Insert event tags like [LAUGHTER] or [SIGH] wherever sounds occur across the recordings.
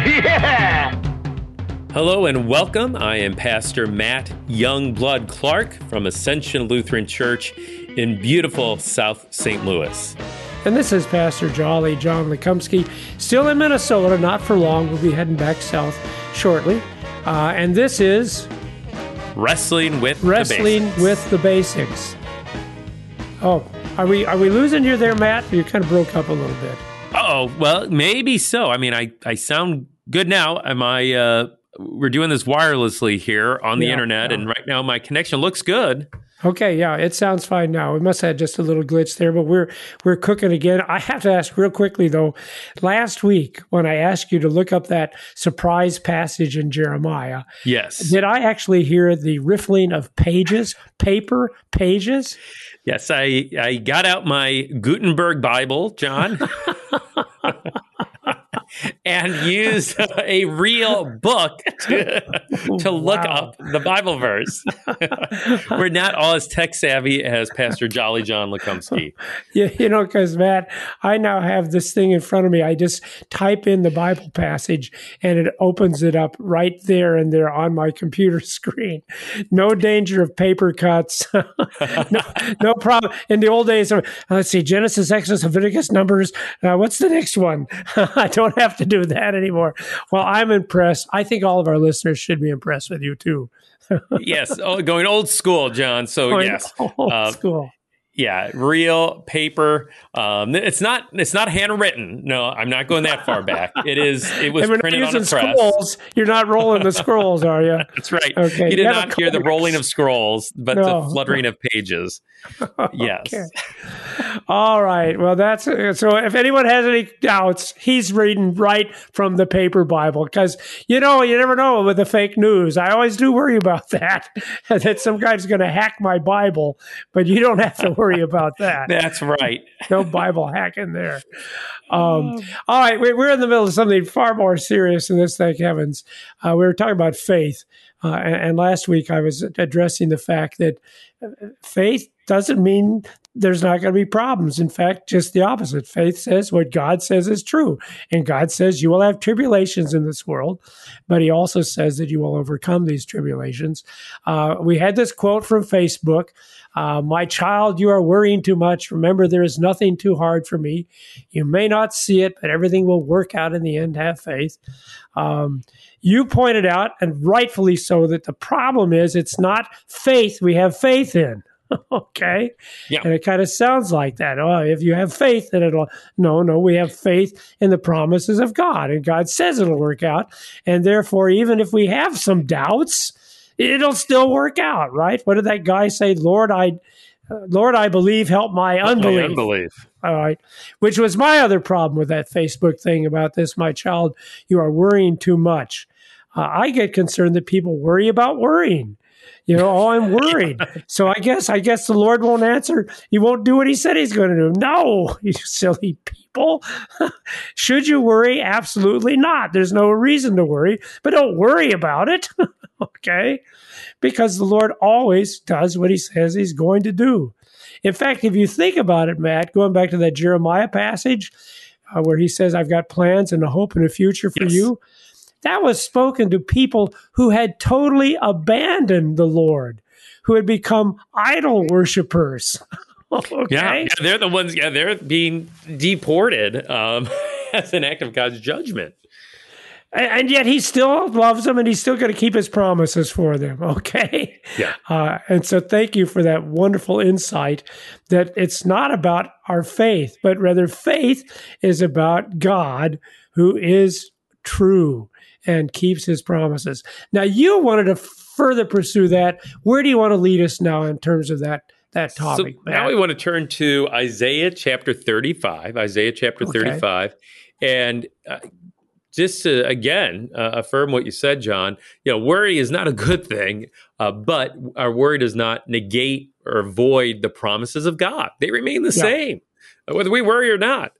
[LAUGHS] Yeah! Hello and welcome. I am Pastor Matt Youngblood Clark from Ascension Lutheran Church in beautiful South St. Louis. And this is Pastor Jolly John Lekumsky, still in Minnesota, not for long. We'll be heading back south shortly. Uh, and this is Wrestling with Wrestling the Basics. with the Basics. Oh, are we are we losing you there, Matt? You kind of broke up a little bit. Oh, well, maybe so. I mean, I, I sound good now. Am I uh we're doing this wirelessly here on the Yeah, internet yeah. and right now my connection looks good. Okay, yeah, it sounds fine now. We must have had just a little glitch there, but we're we're cooking again. I have to ask real quickly though. Last week when I asked you to look up that surprise passage in Jeremiah, Yes. did I actually hear the riffling of pages, paper, pages? Yes, I I got out my Gutenberg Bible, John. [LAUGHS] and used a real book to, to look Wow. up the Bible verse. [LAUGHS] We're not all as tech savvy as Pastor Jolly John Lekumsky. Yeah, you know, because Matt, I now have this thing in front of me. I just type in the Bible passage and it opens it up right there and there on my computer [LAUGHS] screen. No danger of paper cuts. [LAUGHS] no, no problem. In the old days, let's see, Genesis, Exodus, Leviticus, Numbers. Uh, what's the next one? I don't have to do that anymore. Well, I'm impressed. I think all of our listeners should be impressed with you too. Yes, oh, going old school, John. So Going yes, old Uh, school. Yeah, real paper. Um, it's not it's not handwritten. No, I'm not going that far back. It is. It was And we're not printed on a press. scrolls. You're not rolling the scrolls, are you? [LAUGHS] That's right. Okay, You did you not hear the rolling of scrolls, but No. the fluttering of pages. [LAUGHS] Yes. Okay. All right. Well, that's so. If anyone has any doubts, he's reading right from the paper Bible because you know you never know with the fake news. I always do worry about [LAUGHS] that that some guy's going to hack my Bible, but you don't have to worry about that. That's right. No Bible hacking there. Um, all right, we- we're in the middle of something far more serious than this. Thank heavens. Uh, we were talking about faith, uh, and, and last week I was addressing the fact that uh, faith doesn't mean there's not going to be problems. In fact, just the opposite. Faith says what God says is true. And God says you will have tribulations in this world, but He also says that you will overcome these tribulations. Uh, we had this quote from Facebook uh, My child, you are worrying too much. Remember, there is nothing too hard for me. You may not see it, but everything will work out in the end. Have faith. Um, you pointed out, and rightfully so, that the problem is it's not faith we have faith in. [LAUGHS] okay. Yeah. And it kind of sounds like that. Oh, if you have faith, then it'll. No, no, we have faith in the promises of God, and God says it'll work out. And therefore, even if we have some doubts, it'll still work out, right? What did that guy say? Lord, I. Lord, I believe, help my unbelief. Unbelief. All right. Which was my other problem with that Facebook thing about this. My child, you are worrying too much. Uh, I get concerned that people worry about worrying. You know, oh, I'm [LAUGHS] worried. so I guess, I guess the Lord won't answer. He won't do what he said he's going to do. No, [LAUGHS] you silly people. [LAUGHS] Should you worry? Absolutely not. There's no reason to worry, but don't worry about it. okay. Because the Lord always does what he says he's going to do. In fact, if you think about it, Matt, going back to that Jeremiah passage uh, where he says, I've got plans and a hope and a future for Yes. you, that was spoken to people who had totally abandoned the Lord, who had become idol worshippers. [LAUGHS] okay. Yeah, yeah, they're the ones. Yeah, they're being deported um, [LAUGHS] as an act of God's judgment. And, and yet he still loves them and he's still going to keep his promises for them. [LAUGHS] Okay. Yeah. Uh, and so thank you for that wonderful insight that it's not about our faith, but rather faith is about God who is true and keeps his promises. Now you wanted to further pursue that. Where do you want to lead us now in terms of that that topic? So now we want to turn to Isaiah chapter 35, Isaiah chapter Okay. 35. And uh, just to again uh, affirm what you said, John, you know, worry is not a good thing, uh, but our worry does not negate or void the promises of God. They remain the Yeah. same, whether we worry or not.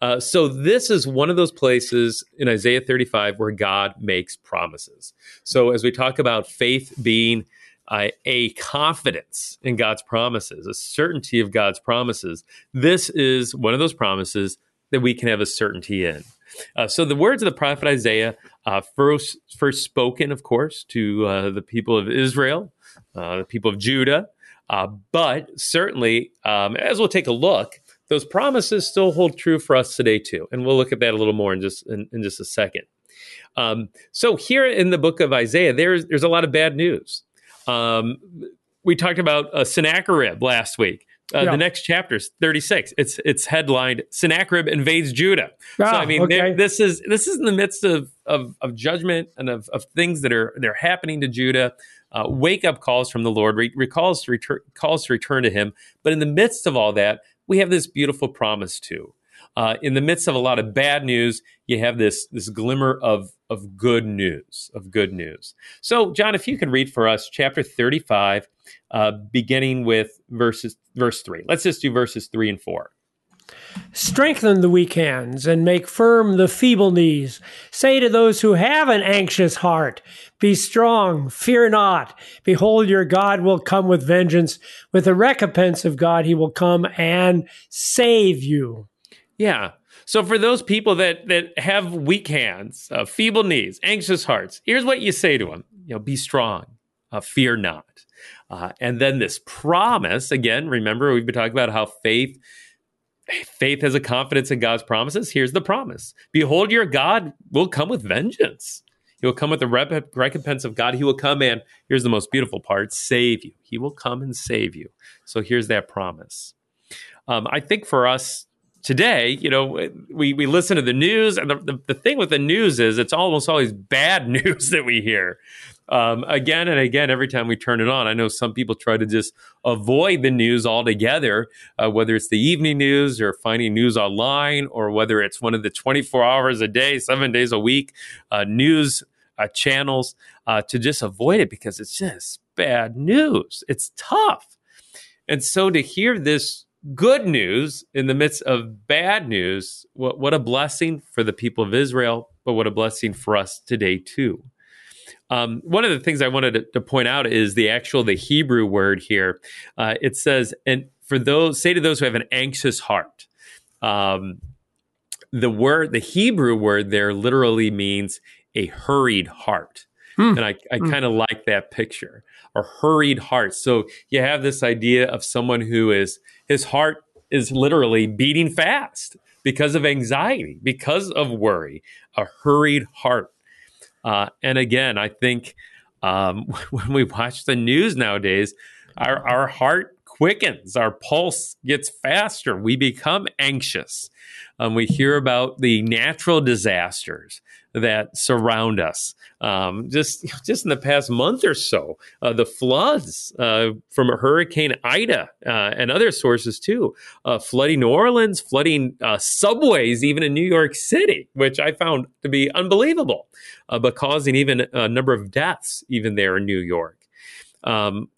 Uh, so this is one of those places in Isaiah 35 where God makes promises. So as we talk about faith being uh, a confidence in God's promises, a certainty of God's promises, this is one of those promises that we can have a certainty in. Uh, so the words of the prophet Isaiah, uh, first first spoken, of course, to uh, the people of Israel, uh, the people of Judah, uh, but certainly, um, as we'll take a look, those promises still hold true for us today too, and we'll look at that a little more in just in, in just a second. Um, so here in the book of Isaiah, there's there's a lot of bad news. Um, we talked about uh, Sennacherib last week. Uh, Yeah. The next chapter is 36. It's it's headlined Sennacherib invades Judah. so Ah, I mean, okay. this is this is in the midst of of, of judgment and of, of things that are they're happening to Judah. Uh, wake up calls from the Lord, re- recalls to return, calls to return to Him. But in the midst of all that, we have this beautiful promise too. Uh, in the midst of a lot of bad news, you have this this glimmer of of good news, of good news. So, John, if you could read for us chapter thirty five, uh, beginning with verses verse three. Let's just do verses three and four. Strengthen the weak hands and make firm the feeble knees. Say to those who have an anxious heart, Be strong, fear not. Behold, your God will come with vengeance. With the recompense of God, he will come and save you. Yeah. So for those people that that have weak hands, uh, feeble knees, anxious hearts, here's what you say to them: you know, be strong, uh, fear not. Uh, and then this promise again. Remember, we've been talking about how faith faith has a confidence in God's promises. Here's the promise: Behold, your God will come with vengeance. He will come with the rep- recompense of God. He will come and here's the most beautiful part: save you. He will come and save you. So here's that promise. Um, I think for us today, you know, we, we listen to the news, and the, the, the thing with the news is it's almost always bad [LAUGHS] news that we hear. Um, again and again, every time we turn it on, I know some people try to just avoid the news altogether, uh, whether it's the evening news or finding news online, or whether it's one of the 24 hours a day, seven days a week uh, news uh, channels, uh, to just avoid it because it's just bad news. It's tough. And so to hear this good news in the midst of bad news, what, what a blessing for the people of Israel, but what a blessing for us today too. Um, one of the things I wanted to, to point out is the actual the Hebrew word here. Uh, it says, "And for those say to those who have an anxious heart." Um, the word, the Hebrew word there, literally means a hurried heart, Hmm. and I, I kind of like that picture, a hurried heart. So you have this idea of someone who is his heart is literally beating fast because of anxiety, because of worry, a hurried heart. Uh, and again, I think um, [LAUGHS] when we watch the news nowadays, our, our heart quickens, our pulse gets faster, we become anxious. Um, we hear about the natural disasters that surround us. Um, just [LAUGHS] just in the past month or so, uh, the floods uh, from Hurricane Ida uh, and other sources too, uh, flooding New Orleans, flooding uh, subways even in New York City, which I found to be unbelievable, uh, but causing even a number of deaths even there in New York. Um,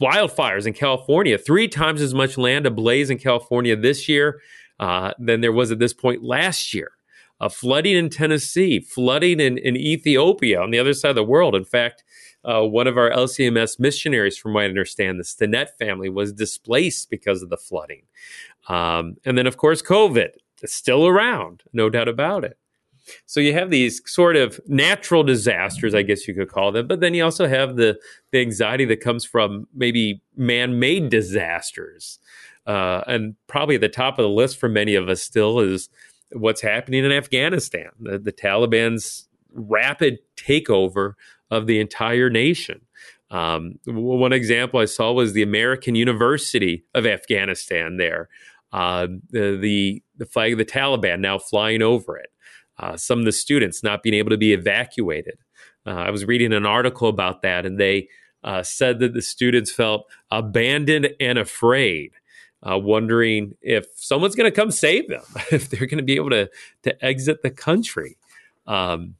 wildfires in California, three times as much land ablaze in California this year uh, than there was at this point last year. Uh, flooding in Tennessee, flooding in, in Ethiopia on the other side of the world. In fact, uh, one of our LCMS missionaries, from what I understand, the Stinnett family, was displaced because of the flooding. Um, and then, of course, COVID still around, no doubt about it. So you have these sort of natural disasters, I guess you could call them, but then you also have the, the anxiety that comes from maybe man-made disasters. Uh, and probably at the top of the list for many of us still is what's happening in Afghanistan, the, the Taliban's rapid takeover of the entire nation. Um, one example I saw was the American University of Afghanistan there. Uh, the, the, the flag of the Taliban now flying over it. Uh, some of the students not being able to be evacuated. Uh, I was reading an article about that, and they uh, said that the students felt abandoned and afraid, uh, wondering if someone's going to come save them, [LAUGHS] if they're going to be able to to exit the country. Um,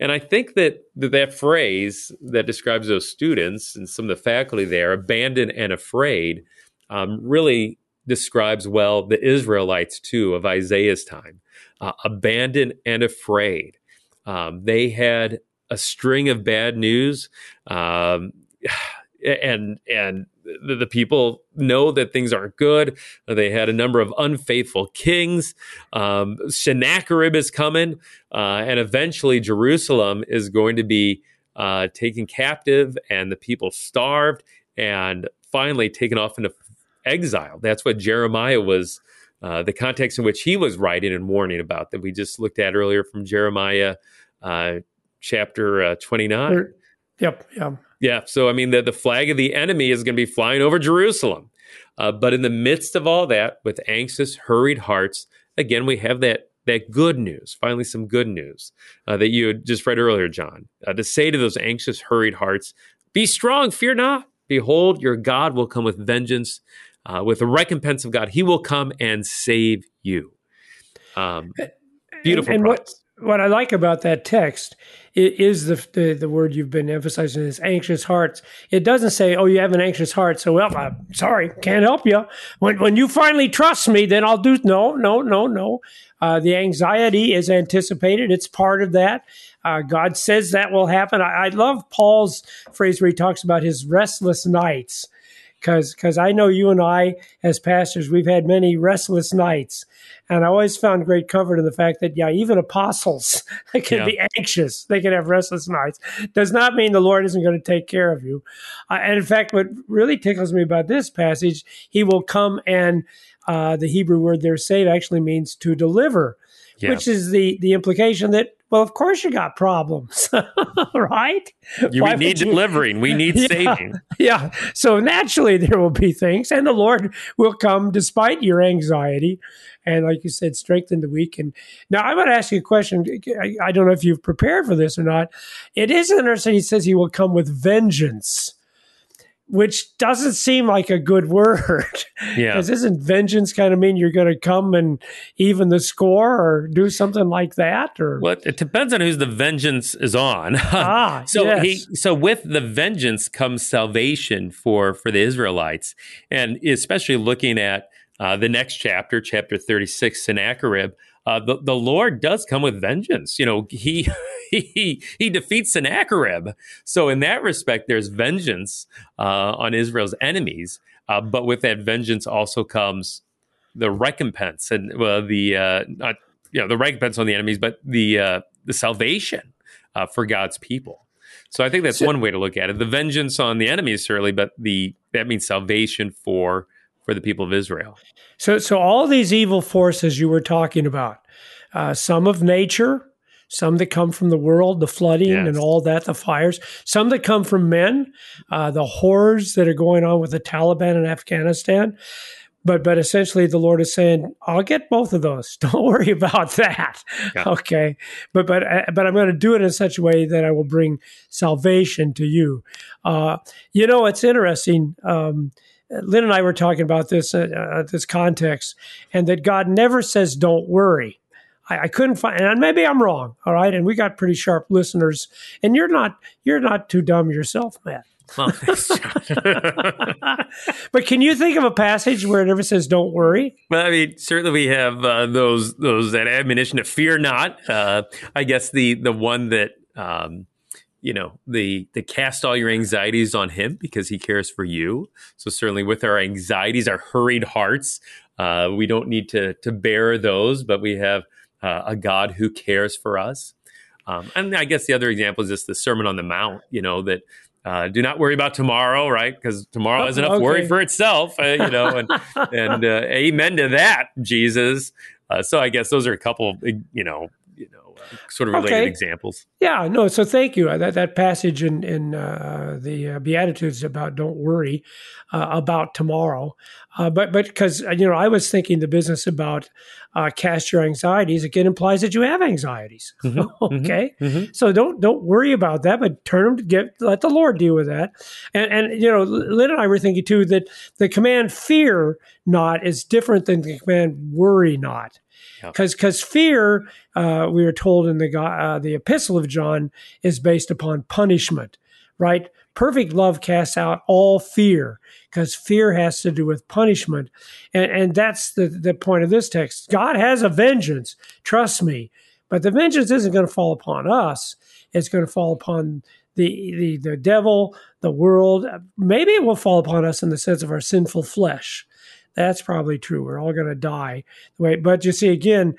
and I think that, that that phrase that describes those students and some of the faculty there, abandoned and afraid, um, really describes well the Israelites too of Isaiah's time, uh, abandoned and afraid. Um, they had a string of bad news, um, [SIGHS] and and the, the, people know that things aren't good. They had a number of unfaithful kings. Um, Sennacherib is coming, uh, and eventually Jerusalem is going to be uh, taken captive, and the people starved, and finally taken off into exile. That's what Jeremiah was. Uh, the context in which he was writing and warning about that we just looked at earlier from Jeremiah uh, chapter uh, 29. Yep. Yeah. Yeah. So, I mean, the, the flag of the enemy is going to be flying over Jerusalem. Uh, but in the midst of all that, with anxious, hurried hearts, again, we have that that good news. Finally, some good news uh, that you had just read earlier, John. Uh, to say to those anxious, hurried hearts, "Be strong, fear not. Behold, your God will come with vengeance, uh, with the recompense of God. He will come and save you." Um, beautiful. And, and what what I like about that text is the, the, the word you've been emphasizing is anxious hearts. It doesn't say, "Oh, you have an anxious heart, so well, I'm sorry, can't help you." When when you finally trust me, then I'll do. No, no, no, no. Uh, the anxiety is anticipated. It's part of that. Uh, God says that will happen. I, I love Paul's phrase where he talks about his restless nights because because I know you and I as pastors we've had many restless nights, and I always found great comfort in the fact that yeah, even apostles [LAUGHS] can yeah. be anxious, they can have restless nights. Does not mean the Lord isn't going to take care of you. Uh, and in fact, what really tickles me about this passage, He will come and uh, the Hebrew word there "save" actually means to deliver, yeah. which is the the implication that well, of course you got problems, [LAUGHS] right? You, we need you? delivering. We need yeah, saving. Yeah. So naturally there will be things, and the Lord will come despite your anxiety, and like you said, strengthen the weak. And now I want to ask you a question. I, I don't know if you've prepared for this or not. It is interesting. He says he will come with vengeance which doesn't seem like a good word. [LAUGHS] Yeah. Because isn't vengeance kind of mean you're going to come and even the score or do something like that? Or well, it depends on who's the vengeance is on. [LAUGHS] ah, so yes. he, so with the vengeance comes salvation for for the Israelites, and especially looking at uh, the next chapter, chapter thirty six, Sennacherib. Uh, the the Lord does come with vengeance. You know, [LAUGHS] he he he defeats Sennacherib. So in that respect, there's vengeance uh, on Israel's enemies. Uh, but with that vengeance also comes the recompense and well, the uh, not you know the recompense on the enemies, but the uh, the salvation uh, for God's people. So I think that's so, one way to look at it. The vengeance on the enemies certainly, but the that means salvation for for the people of Israel. So so all these evil forces you were talking about, uh, some of nature, some that come from the world, the flooding yes. and all that, the fires, some that come from men, uh, the horrors that are going on with the Taliban in Afghanistan. But but essentially, the Lord is saying, "I'll get both of those. [LAUGHS] Don't worry about that." Yeah. Okay, but but uh, but I'm going to do it in such a way that I will bring salvation to you. Uh, you know, it's interesting. Um, Lynn and I were talking about this uh, uh, this context, and that God never says, "Don't worry." I, I, couldn't find, and maybe I'm wrong. All right, and we got pretty sharp listeners, and you're not you're not too dumb yourself, Matt. Well, [LAUGHS] but can you think of a passage where it ever says "Don't worry"? Well, I mean, certainly we have uh, those those that admonition to fear not. Uh, I guess the the one that um, you know the the cast all your anxieties on Him because He cares for you. So certainly with our anxieties, our hurried hearts, uh, we don't need to to bear those, but we have uh, a God who cares for us. Um, and I guess the other example is just the Sermon on the Mount, you know, that uh, do not worry about tomorrow, right? Because tomorrow oh, has enough okay. worry for itself, uh, you know, and, [LAUGHS] and uh, amen to that, Jesus. Uh, so I guess those are a couple, you know, you know, sort of related okay. examples. Yeah, no. So thank you. That that passage in in uh, the uh, Beatitudes about don't worry uh, about tomorrow, uh, but but because uh, you know I was thinking the business about uh, cast your anxieties again implies that you have anxieties. [LAUGHS] Mm-hmm, mm-hmm okay, mm-hmm. so don't don't worry about that, but turn them to get let the Lord deal with that. And and you know Lynn and I were thinking too that the command fear not is different than the command worry not Because because fear, uh, we are told in the uh, the Epistle of John, is based upon punishment, right? Perfect love casts out all fear because fear has to do with punishment, and and that's the the point of this text. God has a vengeance, trust me, but the vengeance isn't going to fall upon us. It's going to fall upon the, the the devil, the world. Maybe it will fall upon us in the sense of our sinful flesh. That's probably true. We're all going to die. Wait, but you see again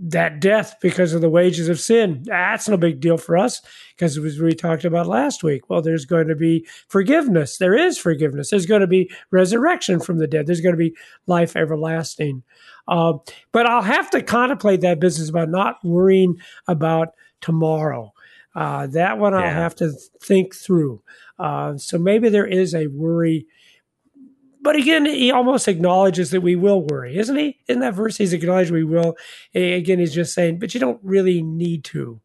that death because of the wages of sin. That's no big deal for us because as we talked about last week. Well, there's going to be forgiveness. There is forgiveness. There's going to be resurrection from the dead. There's going to be life everlasting. Uh, but I'll have to contemplate that business about not worrying about tomorrow. Uh, that one I'll have to think through. Uh, so maybe there is a worry. But again, he almost acknowledges that we will worry, isn't he? In that verse, he's acknowledged we will. Again, he's just saying, but you don't really need to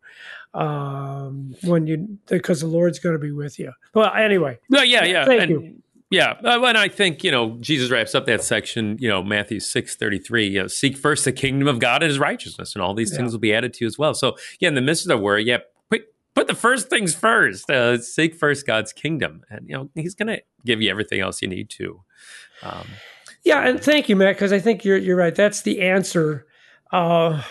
um, when you because the Lord's going to be with you. Well, anyway, No, yeah, yeah. Thank and, you. Yeah, uh, and I think you know Jesus wraps up that section. You know, Matthew six thirty three. You know, seek first the kingdom of God and His righteousness, and all these things will be added to you as well. So, yeah, in the midst of the worry, yeah, put put the first things first. Uh, seek first God's kingdom, and you know He's going to give you everything else you need to. Um, Yeah, and thank you, Matt, because I think you're you're right. That's the answer. Uh,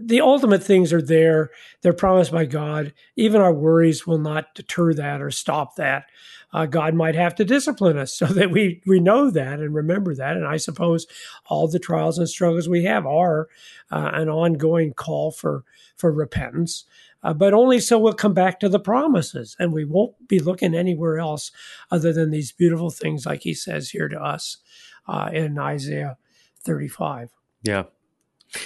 the ultimate things are there. They're promised by God. Even our worries will not deter that or stop that. Uh, God might have to discipline us [LAUGHS] so that we we know that and remember that. And I suppose all the trials and struggles we have are uh, an ongoing call for for repentance. Uh, but only so we'll come back to the promises and we won't be looking anywhere else other than these beautiful things like he says here to us uh, in Isaiah 35. yeah,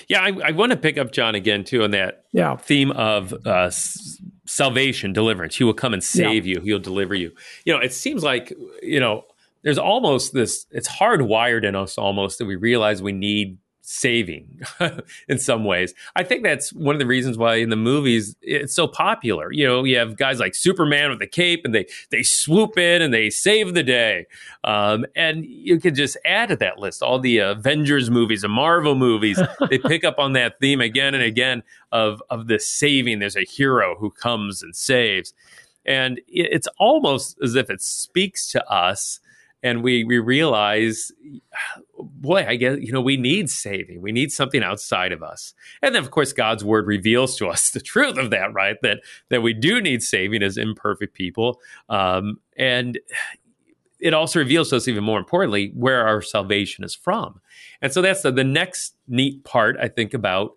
yeah. I, I want to pick up John again too on that Yeah. theme of uh, s- salvation, deliverance. He will come and save you. He'll deliver you. You know, it seems like you know there's almost this. It's hardwired in us almost that we realize we need saving [LAUGHS] in some ways. I think that's one of the reasons why in the movies it's so popular. You know, you have guys like Superman with the cape, and they they swoop in and they save the day. Um, and you can just add to that list all the Avengers movies, the Marvel movies. [LAUGHS] they pick up on that theme again and again of of the saving. There's a hero who comes and saves, and it's almost as if it speaks to us, and we we realize, boy, I guess you know we need saving. We need something outside of us, and then of course God's word reveals to us [LAUGHS] the truth of that, right? That that we do need saving as imperfect people, um, and it also reveals to us even more importantly where our salvation is from and so that's the, the next neat part i think about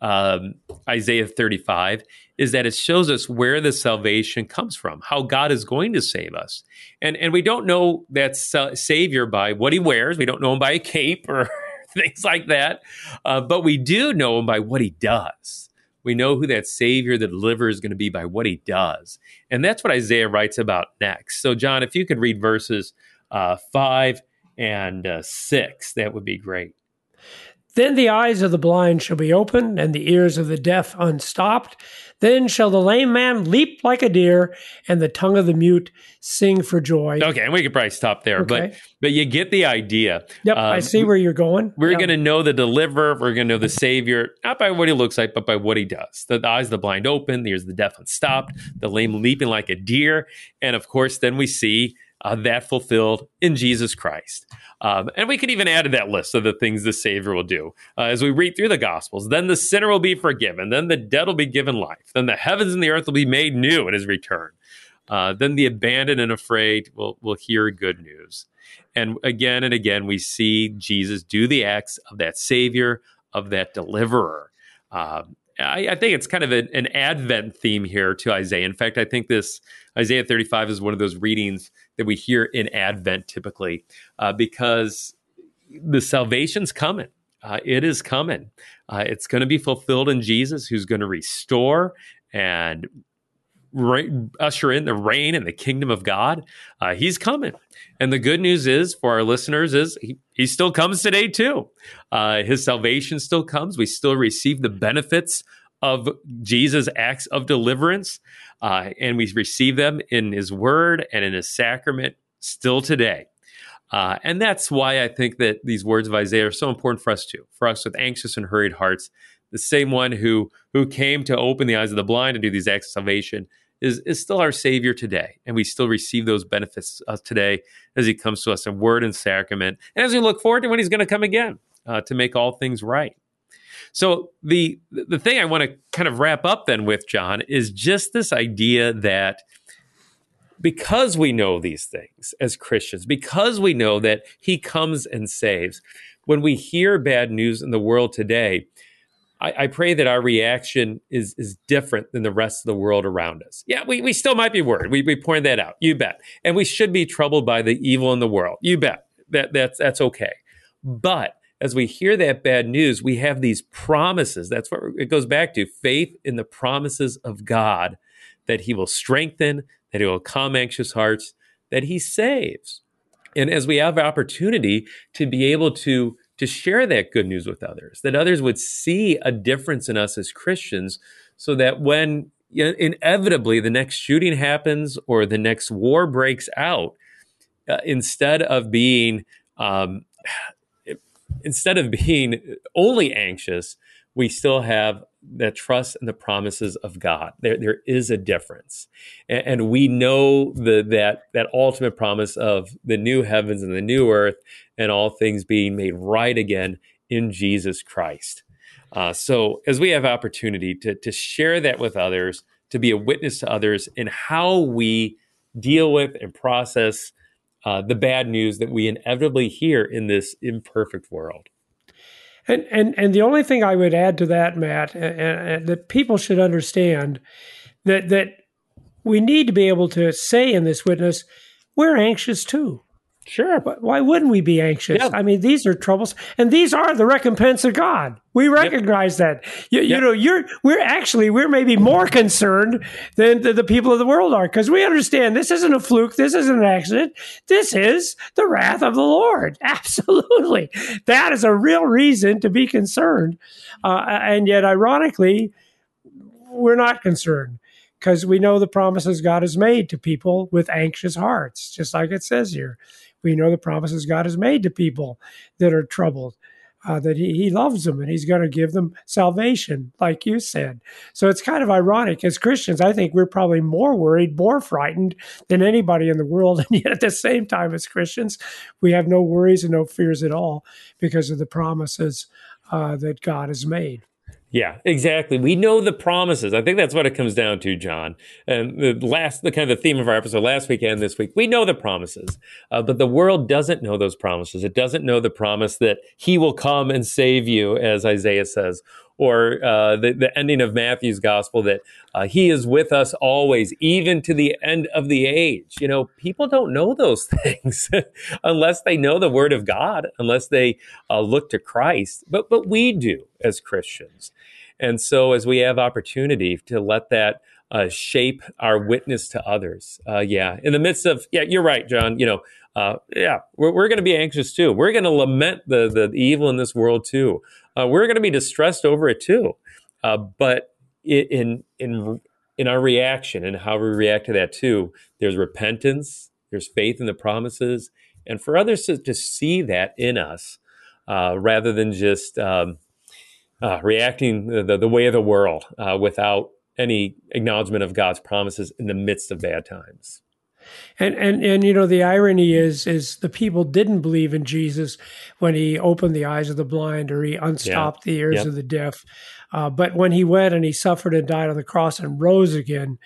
um, isaiah 35 is that it shows us where the salvation comes from how god is going to save us and and we don't know that sa- savior by what he wears we don't know him by a cape or [LAUGHS] things like that uh, but we do know him by what he does we know who that savior, the deliverer, is going to be by what he does. And that's what Isaiah writes about next. So, John, if you could read verses uh, five and uh, six, that would be great. Then the eyes of the blind shall be opened, and the ears of the deaf unstopped. Then shall the lame man leap like a deer, and the tongue of the mute sing for joy. Okay, and we could probably stop there, but Okay. but you get the idea. Yep, I Um, see where you're going. We're Yeah. going to know the deliverer. We're going to know the savior, not by what he looks like, but by what he does. The, eyes of the blind open, the ears of the deaf unstopped, the lame leaping like a deer. And of course, then we see uh, that fulfilled in Jesus Christ. Um, and we can even add to that list of the things the Savior will do. Uh, as we read through the Gospels, then the sinner will be forgiven. Then the dead will be given life. Then the heavens and the earth will be made new at his return. Uh, then the abandoned and afraid will, will hear good news. And again and again, we see Jesus do the acts of that Savior, of that deliverer. Um, I, I think it's kind of an, an Advent theme here to Isaiah. In fact, I think this Isaiah 35 is one of those readings that we hear in Advent typically uh, because the salvation's coming. Uh, it is coming. Uh, it's going to be fulfilled in Jesus, who's going to restore and re- usher in the reign and the kingdom of God. Uh, he's coming. And the good news is for our listeners is he, he still comes today too. Uh, his salvation still comes. We still receive the benefits of Jesus' acts of deliverance, uh, and we receive them in his word and in his sacrament still today. Uh, and that's why I think that these words of Isaiah are so important for us too, for us with anxious and hurried hearts. The same one who who came to open the eyes of the blind and do these acts of salvation is, is still our Savior today. And we still receive those benefits uh, today as He comes to us in word and sacrament, and as we look forward to when He's going to come again uh, to make all things right. So the the thing I want to kind of wrap up then with John is just this idea that because we know these things as Christians, because we know that He comes and saves, when we hear bad news in the world today, I, I, pray that our reaction is is different than the rest of the world around us. Yeah, we, we still might be worried. We, we point that out. You bet. And we should be troubled by the evil in the world. You bet. That that's that's okay. But as we hear that bad news, we have these promises. That's what it goes back to faith in the promises of God that He will strengthen, that He will calm anxious hearts, that He saves. And as we have opportunity to be able to, to share that good news with others, that others would see a difference in us as Christians, so that when you know, inevitably the next shooting happens or the next war breaks out, uh, instead of being um, [SIGHS] instead of being only anxious, we still have that trust in the promises of God. There, there is a difference, and, and we know the, that that ultimate promise of the new heavens and the new earth, and all things being made right again in Jesus Christ. Uh, so, as we have opportunity to to share that with others, to be a witness to others in how we deal with and process uh, the bad news that we inevitably hear in this imperfect world. And and and the only thing I would add to that, Matt, and, and that people should understand that that we need to be able to say in this witness, we're anxious too. Sure. But why wouldn't we be anxious? Yeah. I mean, these are troubles, and these are the recompense of God. We recognize yep. that. You, yep. you, know, you're we're actually we're maybe more concerned than the, the people of the world are because we understand this isn't a fluke. This isn't an accident. This is the wrath of the Lord. [LAUGHS] Absolutely, that is a real reason to be concerned. Uh, and yet, ironically, we're not concerned because we know the promises God has made to people with anxious hearts, just like it says here. We know the promises God has made to people that are troubled. Uh, that he, he loves them and he's going to give them salvation, like you said. So it's kind of ironic. As Christians, I think we're probably more worried, more frightened than anybody in the world. [LAUGHS] And yet at the same time, as Christians, we have no worries and no fears at all because of the promises uh, that God has made. Yeah, exactly. We know the promises. I think that's what it comes down to, John. And the last, the kind of the theme of our episode last week and this week, we know the promises, uh, but the world doesn't know those promises. It doesn't know the promise that He will come and save you, as Isaiah says, or uh, the, the ending of Matthew's gospel that uh, He is with us always, even to the end of the age. You know, people don't know those [LAUGHS] things unless they know the Word of God, unless they uh, look to Christ. But but we do as Christians. And so, as we have opportunity to let that uh, shape our witness to others, uh, yeah, in the midst of, yeah, you're right, John. You know, uh, yeah, we're, we're going to be anxious too. We're going to lament the, the evil in this world too. Uh, we're going to be distressed over it too. Uh, but in in in our reaction and how we react to that too, there's repentance, there's faith in the promises, and for others to, to see that in us, uh, rather than just um, uh, reacting the, the, way of the world uh, without any acknowledgement of God's promises in the midst of bad times. And and and you know the irony is is the people didn't believe in Jesus when he opened the eyes of the blind or he unstopped yeah. the ears yep. of the deaf, uh, but when he went and he suffered and died on the cross and rose again,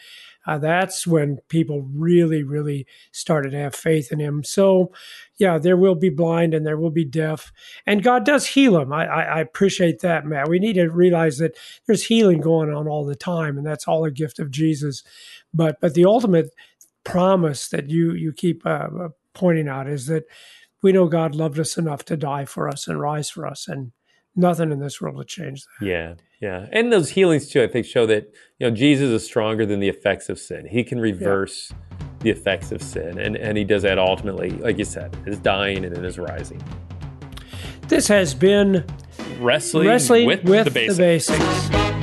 uh, that's when people really, really started to have faith in him. So, yeah, there will be blind and there will be deaf, and God does heal them. I, I, I, appreciate that, Matt. We need to realize that there's healing going on all the time, and that's all a gift of Jesus. But but the ultimate promise that you you keep uh, uh pointing out is that we know God loved us enough to die for us and rise for us, and nothing in this world will change that. Yeah, yeah, and those healings too, I think, show that you know Jesus is stronger than the effects of sin. He can reverse yeah. the effects of sin, and and he does that ultimately, like you said, is dying and in his rising. This has been wrestling, wrestling with, with the basics. The basics.